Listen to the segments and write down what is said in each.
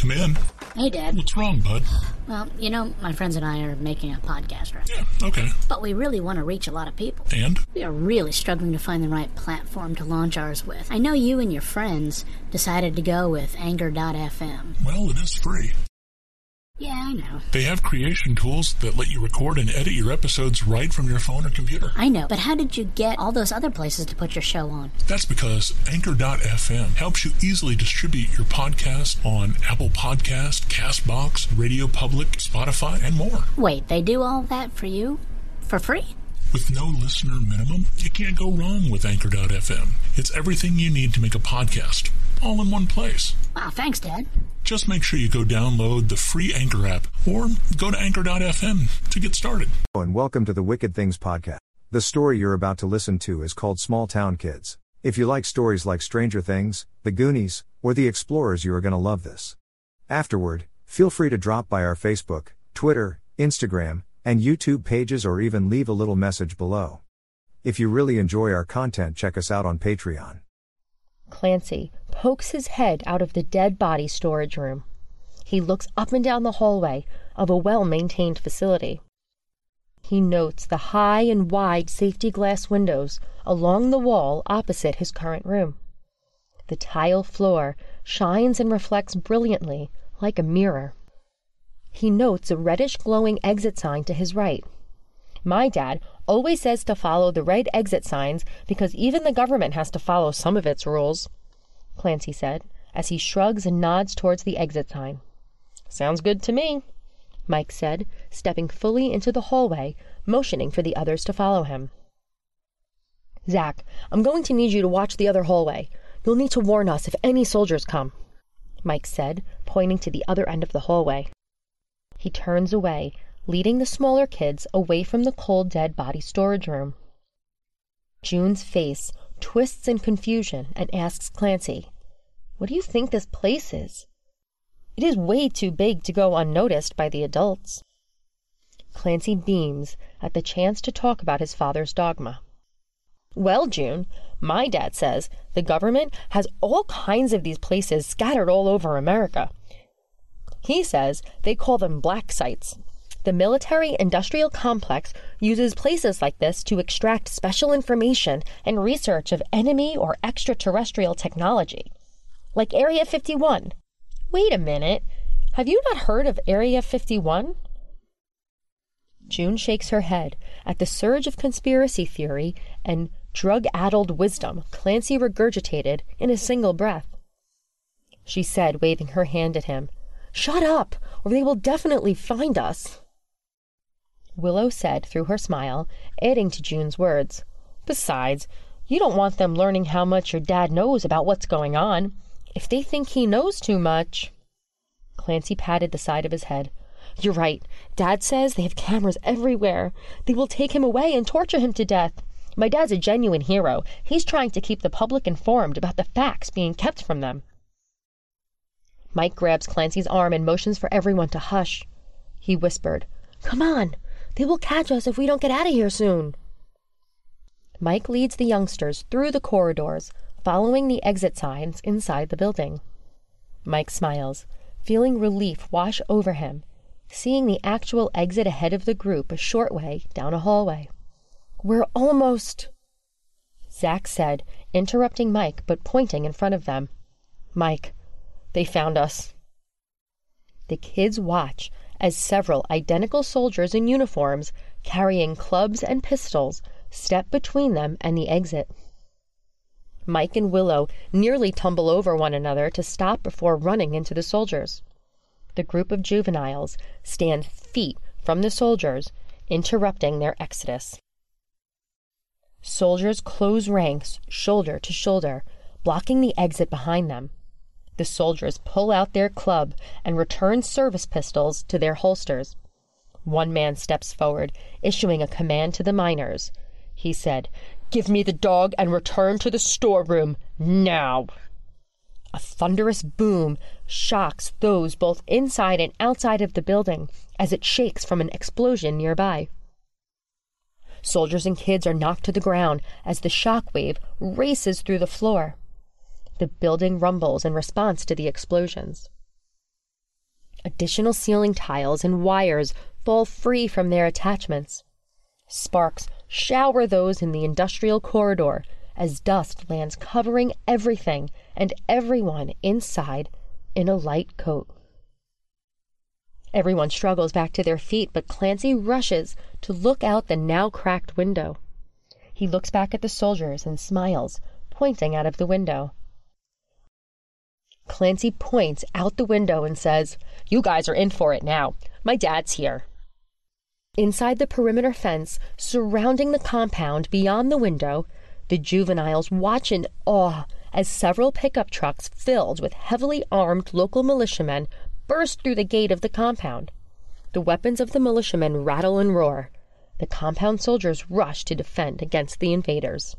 come in. Hey, Dad. What's wrong, bud? Well, you know, my friends and I are making a podcast, right? Yeah, okay. But we really want to reach a lot of people. And? We are really struggling to find the right platform to launch ours with. I know you and your friends decided to go with Anchor.fm. Well, it is free. Yeah, I know. They have creation tools that let you record and edit your episodes right from your phone or computer. I know, but how did you get all those other places to put your show on? That's because Anchor.fm helps you easily distribute your podcast on Apple Podcast, Castbox, Radio Public, Spotify, and more. Wait, they do all that for you? For free? With no listener minimum, you can't go wrong with Anchor.fm. It's everything you need to make a podcast, all in one place. Wow, thanks, Dad. Just make sure you go download the free Anchor app or go to Anchor.fm to get started. and welcome to the Wicked Things podcast. The story you're about to listen to is called Small Town Kids. If you like stories like Stranger Things, The Goonies, or The Explorers, you are going to love this. Afterward, feel free to drop by our Facebook, Twitter, Instagram, and YouTube pages or even leave a little message below. If you really enjoy our content, check us out on Patreon. Clancy pokes his head out of the dead body storage room. He looks up and down the hallway of a well maintained facility. He notes the high and wide safety glass windows along the wall opposite his current room. The tile floor shines and reflects brilliantly like a mirror. He notes a reddish glowing exit sign to his right. My dad always says to follow the red exit signs because even the government has to follow some of its rules, Clancy said, as he shrugs and nods towards the exit sign. Sounds good to me, Mike said, stepping fully into the hallway, motioning for the others to follow him. Zack, I'm going to need you to watch the other hallway. You'll need to warn us if any soldiers come, Mike said, pointing to the other end of the hallway. He turns away, leading the smaller kids away from the cold dead body storage room. June's face twists in confusion and asks Clancy, What do you think this place is? It is way too big to go unnoticed by the adults. Clancy beams at the chance to talk about his father's dogma. Well, June, my dad says the government has all kinds of these places scattered all over America. He says they call them black sites. The military industrial complex uses places like this to extract special information and research of enemy or extraterrestrial technology. Like Area 51. Wait a minute. Have you not heard of Area 51? June shakes her head at the surge of conspiracy theory and drug addled wisdom Clancy regurgitated in a single breath. She said, waving her hand at him, Shut up, or they will definitely find us. Willow said through her smile, adding to June's words, Besides, you don't want them learning how much your dad knows about what's going on. If they think he knows too much. Clancy patted the side of his head. You're right. Dad says they have cameras everywhere. They will take him away and torture him to death. My dad's a genuine hero. He's trying to keep the public informed about the facts being kept from them. Mike grabs Clancy's arm and motions for everyone to hush. He whispered, Come on. They will catch us if we don't get out of here soon. Mike leads the youngsters through the corridors, following the exit signs inside the building. Mike smiles, feeling relief wash over him, seeing the actual exit ahead of the group a short way down a hallway. We're almost. Zack said, interrupting Mike but pointing in front of them. Mike, they found us. The kids watch as several identical soldiers in uniforms, carrying clubs and pistols, step between them and the exit. Mike and Willow nearly tumble over one another to stop before running into the soldiers. The group of juveniles stand feet from the soldiers, interrupting their exodus. Soldiers close ranks shoulder to shoulder, blocking the exit behind them. The soldiers pull out their club and return service pistols to their holsters. One man steps forward, issuing a command to the miners. He said, Give me the dog and return to the storeroom now. A thunderous boom shocks those both inside and outside of the building as it shakes from an explosion nearby. Soldiers and kids are knocked to the ground as the shock wave races through the floor. The building rumbles in response to the explosions. Additional ceiling tiles and wires fall free from their attachments. Sparks shower those in the industrial corridor as dust lands covering everything and everyone inside in a light coat. Everyone struggles back to their feet, but Clancy rushes to look out the now cracked window. He looks back at the soldiers and smiles, pointing out of the window. Clancy points out the window and says, You guys are in for it now. My dad's here. Inside the perimeter fence surrounding the compound beyond the window, the juveniles watch in awe as several pickup trucks filled with heavily armed local militiamen burst through the gate of the compound. The weapons of the militiamen rattle and roar. The compound soldiers rush to defend against the invaders.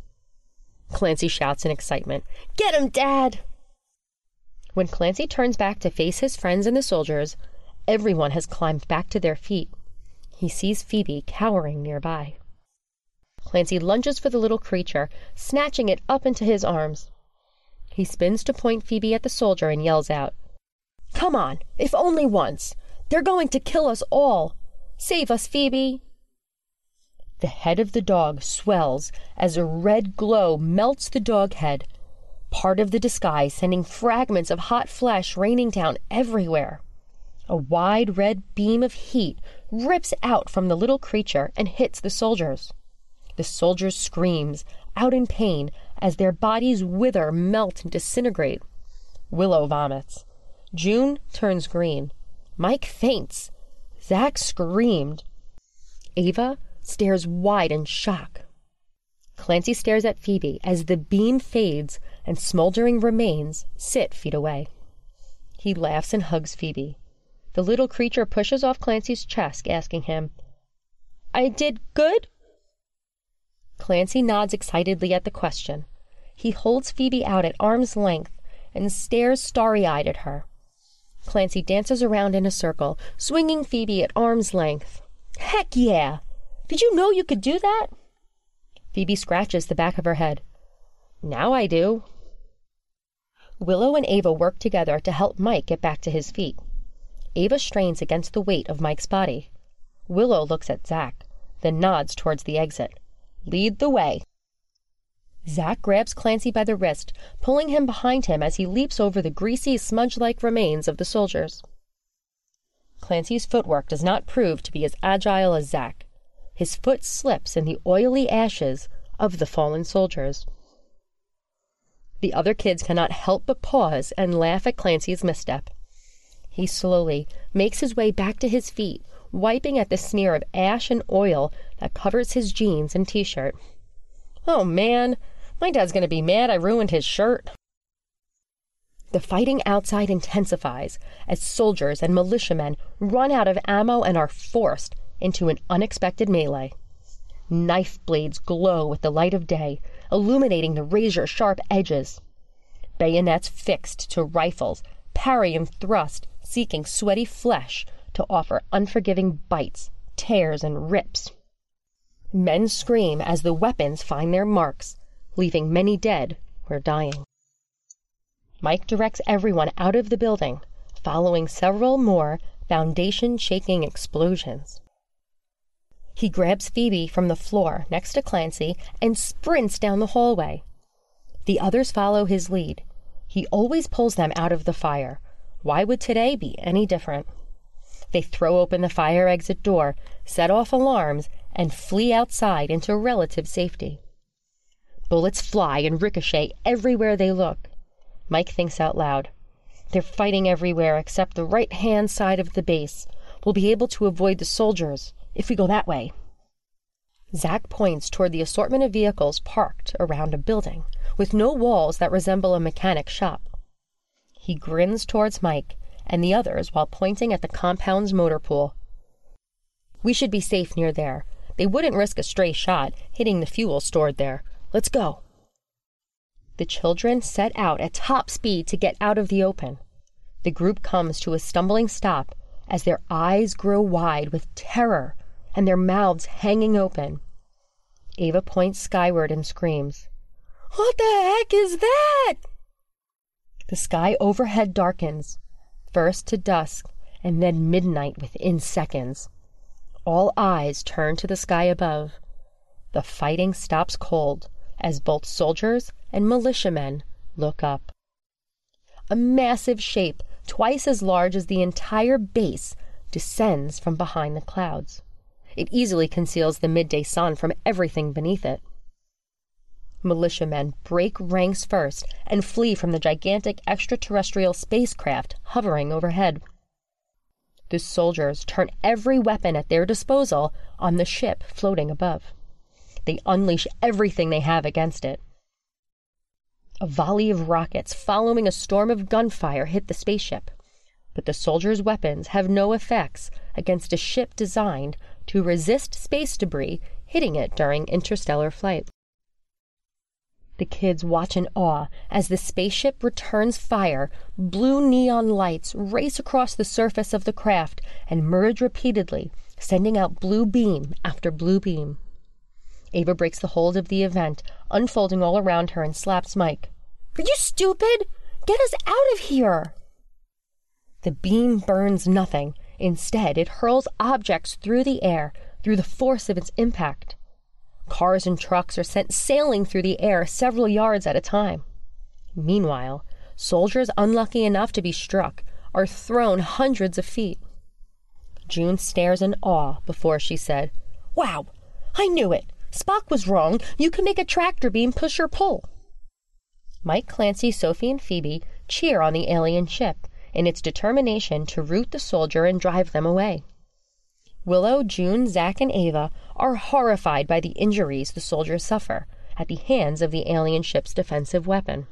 Clancy shouts in excitement, Get him, Dad! When Clancy turns back to face his friends and the soldiers, everyone has climbed back to their feet. He sees Phoebe cowering nearby. Clancy lunges for the little creature, snatching it up into his arms. He spins to point Phoebe at the soldier and yells out, Come on, if only once. They're going to kill us all. Save us, Phoebe. The head of the dog swells as a red glow melts the dog head, part of the disguise sending fragments of hot flesh raining down everywhere. A wide red beam of heat rips out from the little creature and hits the soldiers. The soldiers screams, out in pain, as their bodies wither, melt, and disintegrate. Willow vomits. June turns green. Mike faints. Zach screamed. Ava stares wide in shock. Clancy stares at Phoebe as the beam fades and smoldering remains sit feet away. He laughs and hugs Phoebe. The little creature pushes off Clancy's chest, asking him, I did good? Clancy nods excitedly at the question. He holds Phoebe out at arm's length and stares starry eyed at her. Clancy dances around in a circle, swinging Phoebe at arm's length. Heck yeah! Did you know you could do that? Phoebe scratches the back of her head. Now I do. Willow and Ava work together to help Mike get back to his feet. Ava strains against the weight of Mike's body. Willow looks at Zach, then nods towards the exit. Lead the way. Zach grabs Clancy by the wrist, pulling him behind him as he leaps over the greasy, smudge like remains of the soldiers. Clancy's footwork does not prove to be as agile as Zach. His foot slips in the oily ashes of the fallen soldiers. The other kids cannot help but pause and laugh at Clancy's misstep. He slowly makes his way back to his feet, wiping at the smear of ash and oil that covers his jeans and t shirt. Oh man, my dad's going to be mad I ruined his shirt. The fighting outside intensifies as soldiers and militiamen run out of ammo and are forced into an unexpected melee. Knife blades glow with the light of day, illuminating the razor sharp edges. Bayonets fixed to rifles, parry and thrust, seeking sweaty flesh to offer unforgiving bites, tears, and rips. Men scream as the weapons find their marks, leaving many dead or dying. Mike directs everyone out of the building, following several more foundation shaking explosions. He grabs Phoebe from the floor next to Clancy and sprints down the hallway. The others follow his lead. He always pulls them out of the fire. Why would today be any different? They throw open the fire exit door, set off alarms, and flee outside into relative safety. Bullets fly and ricochet everywhere they look. Mike thinks out loud. They're fighting everywhere except the right hand side of the base. We'll be able to avoid the soldiers if we go that way. Zack points toward the assortment of vehicles parked around a building, with no walls that resemble a mechanic's shop. He grins towards Mike and the others while pointing at the compound's motor pool. We should be safe near there. They wouldn't risk a stray shot hitting the fuel stored there. Let's go. The children set out at top speed to get out of the open. The group comes to a stumbling stop as their eyes grow wide with terror and their mouths hanging open. Ava points skyward and screams, What the heck is that? The sky overhead darkens, first to dusk and then midnight within seconds. All eyes turn to the sky above. The fighting stops cold as both soldiers and militiamen look up. A massive shape, twice as large as the entire base, descends from behind the clouds. It easily conceals the midday sun from everything beneath it. Militiamen break ranks first and flee from the gigantic extraterrestrial spacecraft hovering overhead. The soldiers turn every weapon at their disposal on the ship floating above. They unleash everything they have against it. A volley of rockets following a storm of gunfire hit the spaceship, but the soldiers' weapons have no effects against a ship designed to resist space debris hitting it during interstellar flight. The kids watch in awe as the spaceship returns fire. Blue neon lights race across the surface of the craft and merge repeatedly, sending out blue beam after blue beam. Ava breaks the hold of the event, unfolding all around her, and slaps Mike. Are you stupid? Get us out of here! The beam burns nothing. Instead, it hurls objects through the air through the force of its impact. Cars and trucks are sent sailing through the air several yards at a time. Meanwhile, soldiers unlucky enough to be struck are thrown hundreds of feet. June stares in awe before she said, Wow, I knew it. Spock was wrong. You can make a tractor beam push or pull. Mike Clancy, Sophie, and Phoebe cheer on the alien ship in its determination to root the soldier and drive them away. Willow, June, Zack, and Ava are horrified by the injuries the soldiers suffer at the hands of the alien ship's defensive weapon.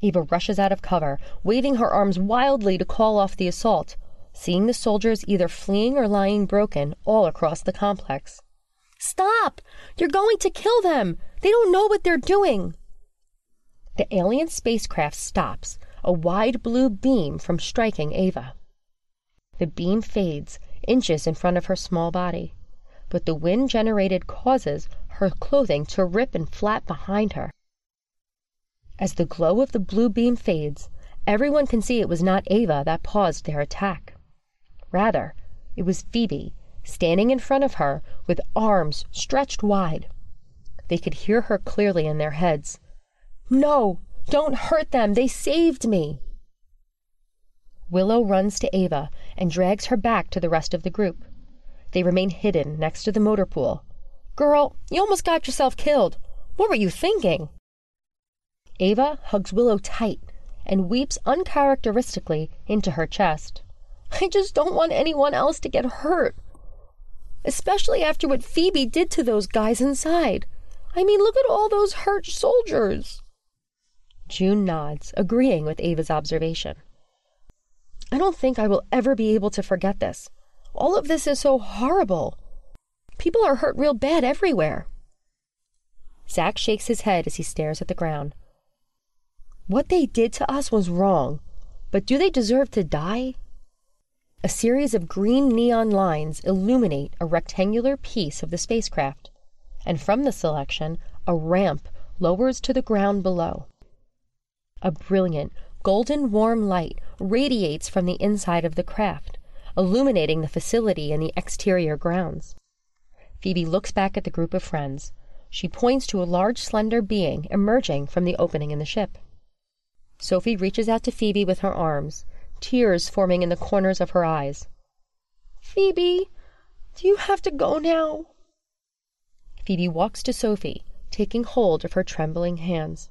Ava rushes out of cover, waving her arms wildly to call off the assault, seeing the soldiers either fleeing or lying broken all across the complex. Stop! You're going to kill them! They don't know what they're doing! The alien spacecraft stops, a wide blue beam from striking Ava. The beam fades, inches in front of her small body, but the wind generated causes her clothing to rip and flap behind her. As the glow of the blue beam fades, everyone can see it was not Ava that paused their attack. Rather, it was Phoebe, standing in front of her with arms stretched wide. They could hear her clearly in their heads. No, don't hurt them. They saved me. Willow runs to Ava and drags her back to the rest of the group. They remain hidden next to the motor pool. Girl, you almost got yourself killed. What were you thinking? Ava hugs Willow tight and weeps uncharacteristically into her chest. I just don't want anyone else to get hurt. Especially after what Phoebe did to those guys inside. I mean, look at all those hurt soldiers. June nods, agreeing with Ava's observation. I don't think I will ever be able to forget this. All of this is so horrible. People are hurt real bad everywhere. Zack shakes his head as he stares at the ground. What they did to us was wrong, but do they deserve to die? A series of green neon lines illuminate a rectangular piece of the spacecraft, and from the selection, a ramp lowers to the ground below. A brilliant, golden warm light radiates from the inside of the craft, illuminating the facility and the exterior grounds. Phoebe looks back at the group of friends. She points to a large, slender being emerging from the opening in the ship. Sophie reaches out to Phoebe with her arms, tears forming in the corners of her eyes. Phoebe, do you have to go now? Phoebe walks to Sophie, taking hold of her trembling hands.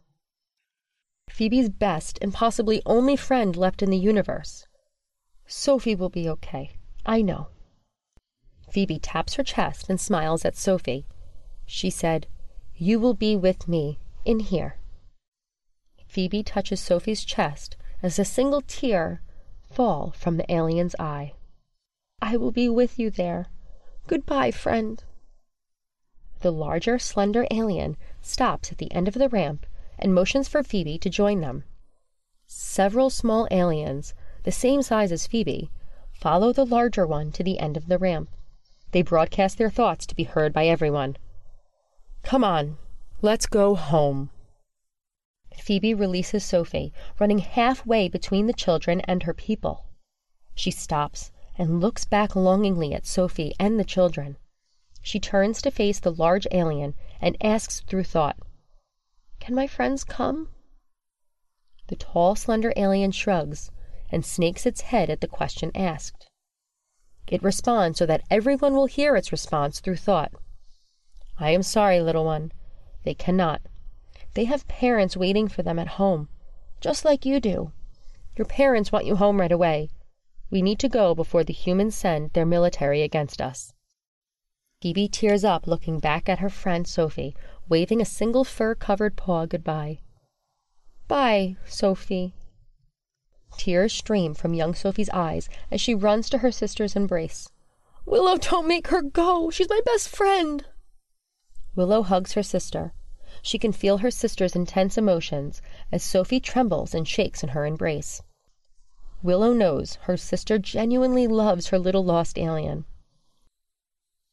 Phoebe's best and possibly only friend left in the universe. Sophie will be okay. I know. Phoebe taps her chest and smiles at Sophie. She said, You will be with me in here. Phoebe touches Sophie's chest as a single tear fall from the alien's eye. I will be with you there. Goodbye, friend. The larger, slender alien stops at the end of the ramp and motions for Phoebe to join them. Several small aliens, the same size as Phoebe, follow the larger one to the end of the ramp. They broadcast their thoughts to be heard by everyone. Come on, let's go home. Phoebe releases Sophie, running halfway between the children and her people. She stops and looks back longingly at Sophie and the children. She turns to face the large alien and asks through thought, Can my friends come? The tall, slender alien shrugs and snakes its head at the question asked. It responds so that everyone will hear its response through thought. I am sorry, little one. They cannot. They have parents waiting for them at home, just like you do. Your parents want you home right away. We need to go before the humans send their military against us. Phoebe tears up, looking back at her friend Sophie, waving a single fur covered paw goodbye. Bye, Sophie. Tears stream from young Sophie's eyes as she runs to her sister's embrace. Willow, don't make her go. She's my best friend. Willow hugs her sister. She can feel her sister's intense emotions as Sophie trembles and shakes in her embrace. Willow knows her sister genuinely loves her little lost alien.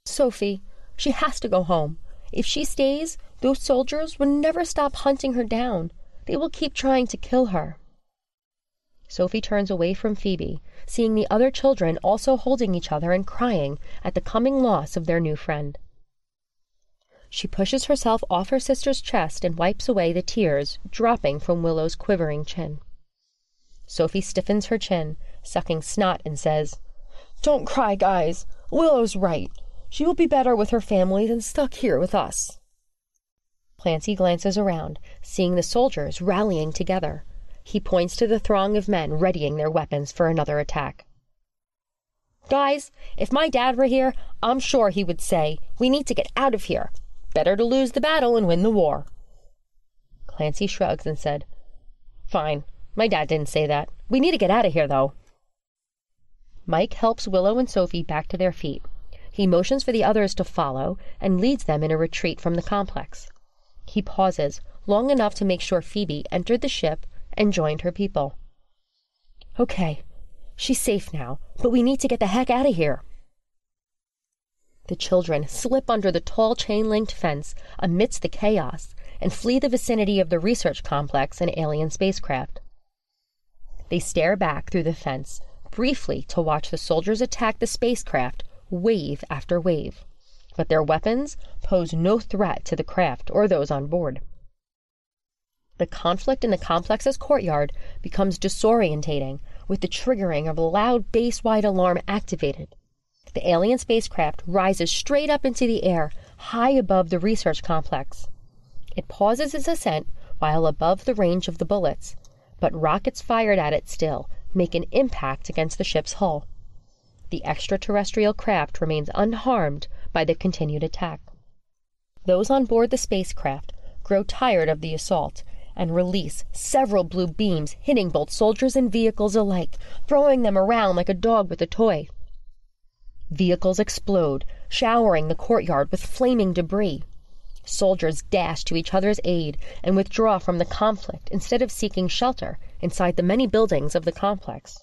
Sophie, she has to go home. If she stays, those soldiers will never stop hunting her down. They will keep trying to kill her. Sophie turns away from Phoebe, seeing the other children also holding each other and crying at the coming loss of their new friend. She pushes herself off her sister's chest and wipes away the tears dropping from Willow's quivering chin. Sophie stiffens her chin, sucking snot, and says, Don't cry, guys. Willow's right. She will be better with her family than stuck here with us. Clancy glances around, seeing the soldiers rallying together. He points to the throng of men readying their weapons for another attack. Guys, if my dad were here, I'm sure he would say, We need to get out of here. Better to lose the battle and win the war. Clancy shrugs and said, Fine. My dad didn't say that. We need to get out of here, though. Mike helps Willow and Sophie back to their feet. He motions for the others to follow and leads them in a retreat from the complex. He pauses long enough to make sure Phoebe entered the ship and joined her people. Okay, she's safe now, but we need to get the heck out of here. The children slip under the tall chain linked fence amidst the chaos and flee the vicinity of the research complex and alien spacecraft. They stare back through the fence briefly to watch the soldiers attack the spacecraft wave after wave, but their weapons pose no threat to the craft or those on board. The conflict in the complex's courtyard becomes disorientating with the triggering of a loud base wide alarm activated. The alien spacecraft rises straight up into the air, high above the research complex. It pauses its ascent while above the range of the bullets, but rockets fired at it still make an impact against the ship's hull. The extraterrestrial craft remains unharmed by the continued attack. Those on board the spacecraft grow tired of the assault and release several blue beams hitting both soldiers and vehicles alike, throwing them around like a dog with a toy. Vehicles explode, showering the courtyard with flaming debris. Soldiers dash to each other's aid and withdraw from the conflict instead of seeking shelter inside the many buildings of the complex.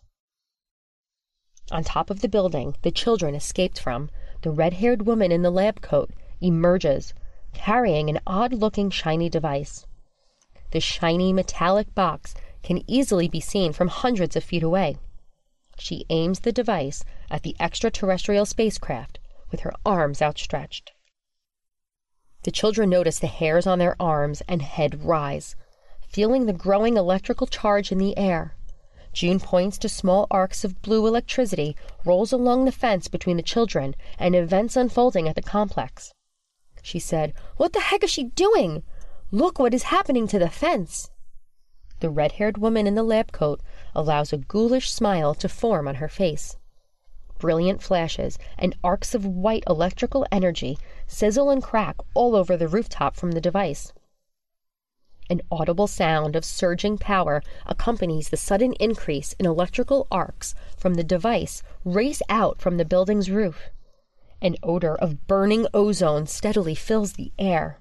On top of the building the children escaped from, the red haired woman in the lab coat emerges, carrying an odd looking shiny device. The shiny metallic box can easily be seen from hundreds of feet away. She aims the device at the extraterrestrial spacecraft with her arms outstretched. The children notice the hairs on their arms and head rise, feeling the growing electrical charge in the air. June points to small arcs of blue electricity rolls along the fence between the children and events unfolding at the complex. She said, What the heck is she doing? Look what is happening to the fence. The red haired woman in the lab coat allows a ghoulish smile to form on her face. Brilliant flashes and arcs of white electrical energy sizzle and crack all over the rooftop from the device. An audible sound of surging power accompanies the sudden increase in electrical arcs from the device race out from the building's roof. An odor of burning ozone steadily fills the air.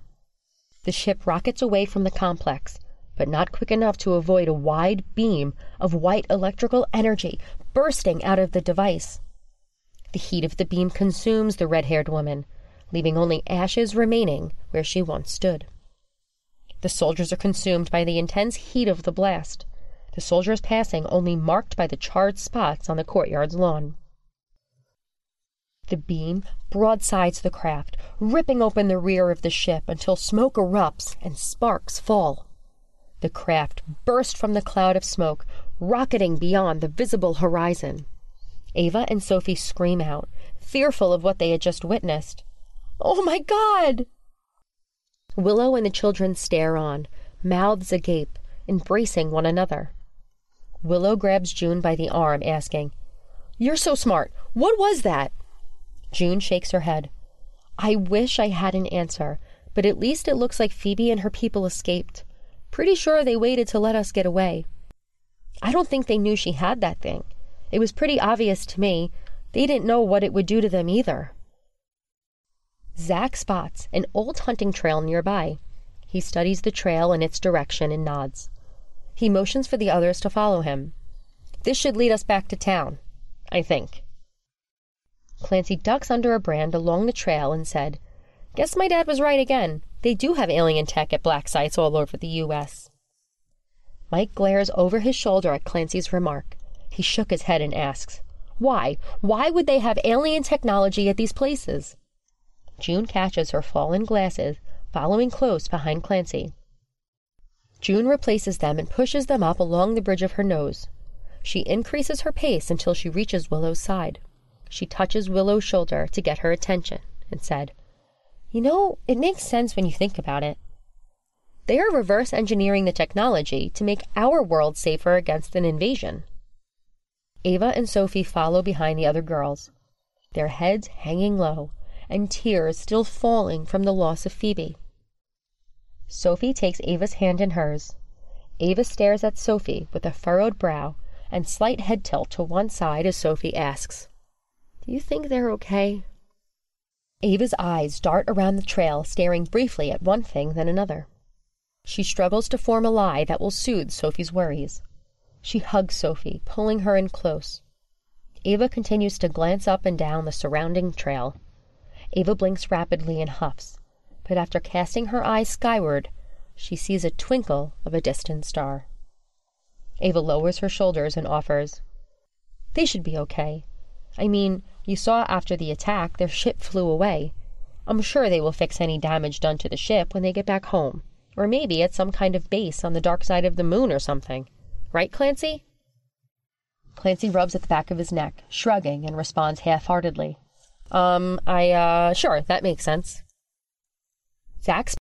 The ship rockets away from the complex, but not quick enough to avoid a wide beam of white electrical energy bursting out of the device. The heat of the beam consumes the red haired woman, leaving only ashes remaining where she once stood. The soldiers are consumed by the intense heat of the blast. the soldiers passing only marked by the charred spots on the courtyard's lawn. The beam broadsides the craft, ripping open the rear of the ship until smoke erupts and sparks fall. The craft burst from the cloud of smoke, rocketing beyond the visible horizon. Ava and Sophie scream out, fearful of what they had just witnessed. Oh my God! Willow and the children stare on, mouths agape, embracing one another. Willow grabs June by the arm, asking, You're so smart. What was that? June shakes her head. I wish I had an answer, but at least it looks like Phoebe and her people escaped. Pretty sure they waited to let us get away. I don't think they knew she had that thing. It was pretty obvious to me. They didn't know what it would do to them either. Zack spots an old hunting trail nearby. He studies the trail and its direction and nods. He motions for the others to follow him. This should lead us back to town, I think. Clancy ducks under a brand along the trail and said, Guess my dad was right again. They do have alien tech at black sites all over the U.S. Mike glares over his shoulder at Clancy's remark. He shook his head and asks, Why? Why would they have alien technology at these places? June catches her fallen glasses, following close behind Clancy. June replaces them and pushes them up along the bridge of her nose. She increases her pace until she reaches Willow's side. She touches Willow's shoulder to get her attention and said, You know, it makes sense when you think about it. They are reverse engineering the technology to make our world safer against an invasion. Ava and Sophie follow behind the other girls, their heads hanging low and tears still falling from the loss of Phoebe. Sophie takes Ava's hand in hers. Ava stares at Sophie with a furrowed brow and slight head tilt to one side as Sophie asks, do you think they're okay? Ava's eyes dart around the trail, staring briefly at one thing, then another. She struggles to form a lie that will soothe Sophie's worries. She hugs Sophie, pulling her in close. Ava continues to glance up and down the surrounding trail. Ava blinks rapidly and huffs, but after casting her eyes skyward, she sees a twinkle of a distant star. Ava lowers her shoulders and offers, They should be okay. I mean, you saw after the attack their ship flew away. I'm sure they will fix any damage done to the ship when they get back home, or maybe at some kind of base on the dark side of the moon or something. Right, Clancy? Clancy rubs at the back of his neck, shrugging, and responds half heartedly. Um, I, uh, sure, that makes sense. Zack